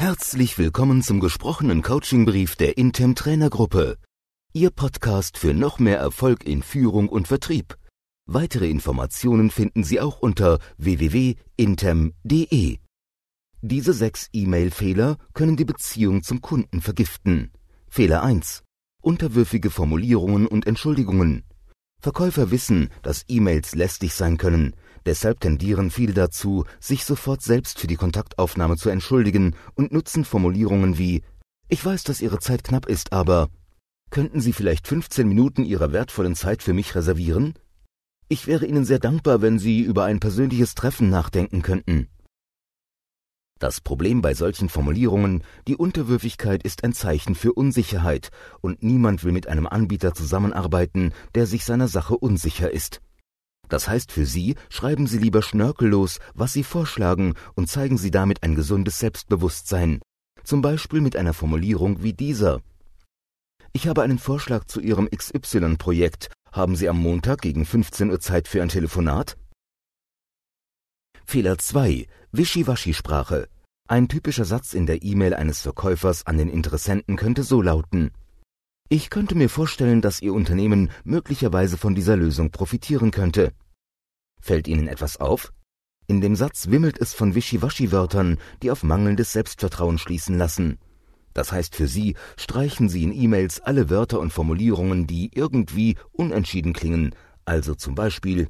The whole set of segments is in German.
Herzlich willkommen zum gesprochenen Coachingbrief der Intem Trainergruppe. Ihr Podcast für noch mehr Erfolg in Führung und Vertrieb. Weitere Informationen finden Sie auch unter www.intem.de. Diese sechs E-Mail-Fehler können die Beziehung zum Kunden vergiften. Fehler 1. Unterwürfige Formulierungen und Entschuldigungen. Verkäufer wissen, dass E-Mails lästig sein können, deshalb tendieren viele dazu, sich sofort selbst für die Kontaktaufnahme zu entschuldigen und nutzen Formulierungen wie Ich weiß, dass Ihre Zeit knapp ist, aber könnten Sie vielleicht 15 Minuten Ihrer wertvollen Zeit für mich reservieren? Ich wäre Ihnen sehr dankbar, wenn Sie über ein persönliches Treffen nachdenken könnten. Das Problem bei solchen Formulierungen, die Unterwürfigkeit ist ein Zeichen für Unsicherheit, und niemand will mit einem Anbieter zusammenarbeiten, der sich seiner Sache unsicher ist. Das heißt für Sie, schreiben Sie lieber schnörkellos, was Sie vorschlagen, und zeigen Sie damit ein gesundes Selbstbewusstsein. Zum Beispiel mit einer Formulierung wie dieser. Ich habe einen Vorschlag zu Ihrem XY-Projekt. Haben Sie am Montag gegen 15 Uhr Zeit für ein Telefonat? Fehler 2. Wischiwaschi-Sprache. Ein typischer Satz in der E-Mail eines Verkäufers an den Interessenten könnte so lauten. Ich könnte mir vorstellen, dass Ihr Unternehmen möglicherweise von dieser Lösung profitieren könnte. Fällt Ihnen etwas auf? In dem Satz wimmelt es von Wischiwaschi-Wörtern, die auf mangelndes Selbstvertrauen schließen lassen. Das heißt für Sie, streichen Sie in E-Mails alle Wörter und Formulierungen, die irgendwie unentschieden klingen, also zum Beispiel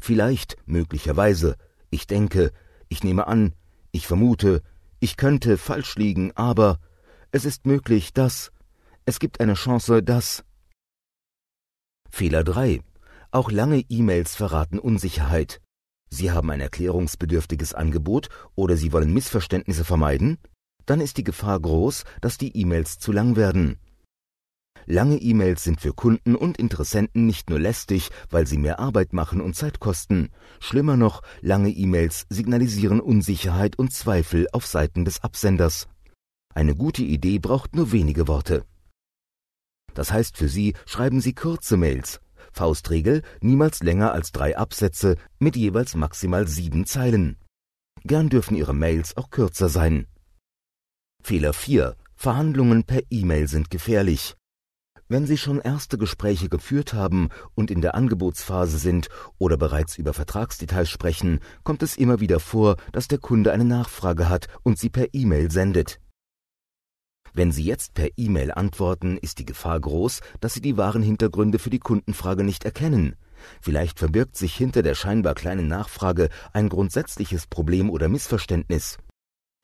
vielleicht, möglicherweise, ich denke, ich nehme an, ich vermute, ich könnte falsch liegen, aber es ist möglich, dass es gibt eine Chance, dass Fehler 3. Auch lange E-Mails verraten Unsicherheit. Sie haben ein erklärungsbedürftiges Angebot oder Sie wollen Missverständnisse vermeiden? Dann ist die Gefahr groß, dass die E-Mails zu lang werden. Lange E-Mails sind für Kunden und Interessenten nicht nur lästig, weil sie mehr Arbeit machen und Zeit kosten. Schlimmer noch, lange E-Mails signalisieren Unsicherheit und Zweifel auf Seiten des Absenders. Eine gute Idee braucht nur wenige Worte. Das heißt für Sie, schreiben Sie kurze Mails. Faustregel, niemals länger als drei Absätze mit jeweils maximal sieben Zeilen. Gern dürfen Ihre Mails auch kürzer sein. Fehler 4. Verhandlungen per E-Mail sind gefährlich. Wenn Sie schon erste Gespräche geführt haben und in der Angebotsphase sind oder bereits über Vertragsdetails sprechen, kommt es immer wieder vor, dass der Kunde eine Nachfrage hat und sie per E-Mail sendet. Wenn Sie jetzt per E-Mail antworten, ist die Gefahr groß, dass Sie die wahren Hintergründe für die Kundenfrage nicht erkennen. Vielleicht verbirgt sich hinter der scheinbar kleinen Nachfrage ein grundsätzliches Problem oder Missverständnis.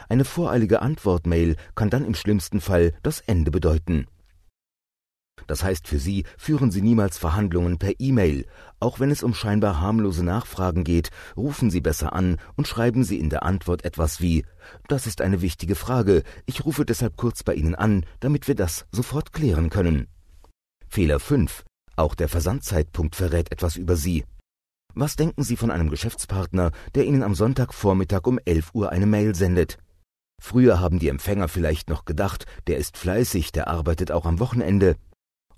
Eine voreilige Antwortmail kann dann im schlimmsten Fall das Ende bedeuten. Das heißt für Sie, führen Sie niemals Verhandlungen per E-Mail. Auch wenn es um scheinbar harmlose Nachfragen geht, rufen Sie besser an und schreiben Sie in der Antwort etwas wie Das ist eine wichtige Frage, ich rufe deshalb kurz bei Ihnen an, damit wir das sofort klären können. Fehler 5. Auch der Versandzeitpunkt verrät etwas über Sie. Was denken Sie von einem Geschäftspartner, der Ihnen am Sonntagvormittag um 11 Uhr eine Mail sendet? Früher haben die Empfänger vielleicht noch gedacht, der ist fleißig, der arbeitet auch am Wochenende.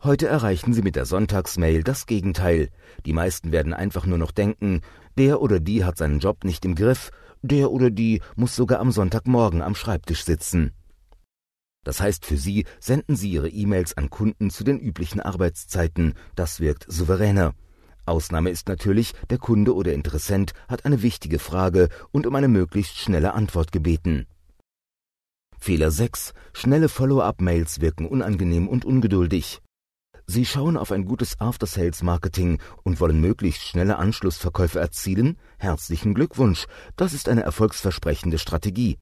Heute erreichen Sie mit der Sonntagsmail das Gegenteil. Die meisten werden einfach nur noch denken, der oder die hat seinen Job nicht im Griff, der oder die muss sogar am Sonntagmorgen am Schreibtisch sitzen. Das heißt für Sie, senden Sie Ihre E-Mails an Kunden zu den üblichen Arbeitszeiten, das wirkt souveräner. Ausnahme ist natürlich, der Kunde oder Interessent hat eine wichtige Frage und um eine möglichst schnelle Antwort gebeten. Fehler 6. Schnelle Follow-up-Mails wirken unangenehm und ungeduldig. Sie schauen auf ein gutes After-Sales-Marketing und wollen möglichst schnelle Anschlussverkäufe erzielen? Herzlichen Glückwunsch, das ist eine erfolgsversprechende Strategie.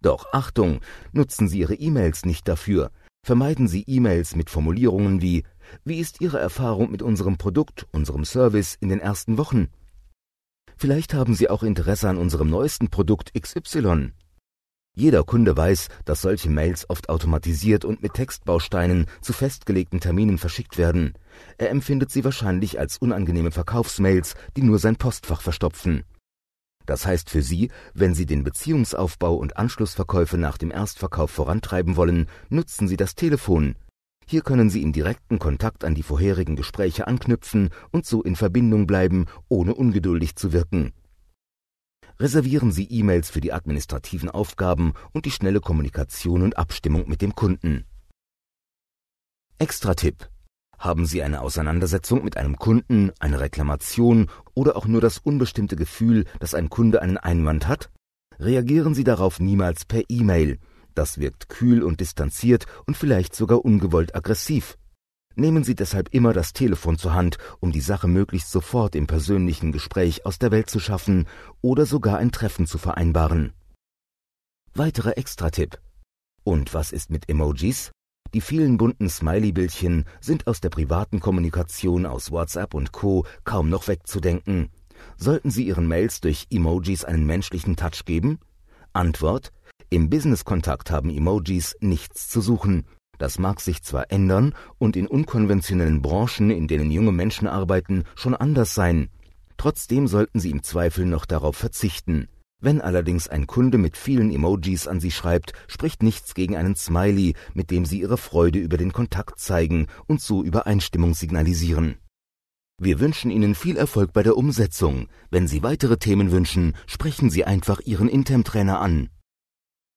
Doch Achtung, nutzen Sie Ihre E-Mails nicht dafür. Vermeiden Sie E-Mails mit Formulierungen wie Wie ist Ihre Erfahrung mit unserem Produkt, unserem Service in den ersten Wochen? Vielleicht haben Sie auch Interesse an unserem neuesten Produkt XY. Jeder Kunde weiß, dass solche Mails oft automatisiert und mit Textbausteinen zu festgelegten Terminen verschickt werden. Er empfindet sie wahrscheinlich als unangenehme Verkaufsmails, die nur sein Postfach verstopfen. Das heißt für Sie, wenn Sie den Beziehungsaufbau und Anschlussverkäufe nach dem Erstverkauf vorantreiben wollen, nutzen Sie das Telefon. Hier können Sie in direkten Kontakt an die vorherigen Gespräche anknüpfen und so in Verbindung bleiben, ohne ungeduldig zu wirken. Reservieren Sie E-Mails für die administrativen Aufgaben und die schnelle Kommunikation und Abstimmung mit dem Kunden. Extra-Tipp. Haben Sie eine Auseinandersetzung mit einem Kunden, eine Reklamation oder auch nur das unbestimmte Gefühl, dass ein Kunde einen Einwand hat? Reagieren Sie darauf niemals per E-Mail. Das wirkt kühl und distanziert und vielleicht sogar ungewollt aggressiv. Nehmen Sie deshalb immer das Telefon zur Hand, um die Sache möglichst sofort im persönlichen Gespräch aus der Welt zu schaffen oder sogar ein Treffen zu vereinbaren. Weiterer Extra-Tipp. Und was ist mit Emojis? Die vielen bunten Smiley-Bildchen sind aus der privaten Kommunikation aus WhatsApp und Co. kaum noch wegzudenken. Sollten Sie Ihren Mails durch Emojis einen menschlichen Touch geben? Antwort: Im Business-Kontakt haben Emojis nichts zu suchen. Das mag sich zwar ändern und in unkonventionellen Branchen, in denen junge Menschen arbeiten, schon anders sein. Trotzdem sollten Sie im Zweifel noch darauf verzichten. Wenn allerdings ein Kunde mit vielen Emojis an Sie schreibt, spricht nichts gegen einen Smiley, mit dem Sie Ihre Freude über den Kontakt zeigen und so Übereinstimmung signalisieren. Wir wünschen Ihnen viel Erfolg bei der Umsetzung. Wenn Sie weitere Themen wünschen, sprechen Sie einfach Ihren Intem-Trainer an.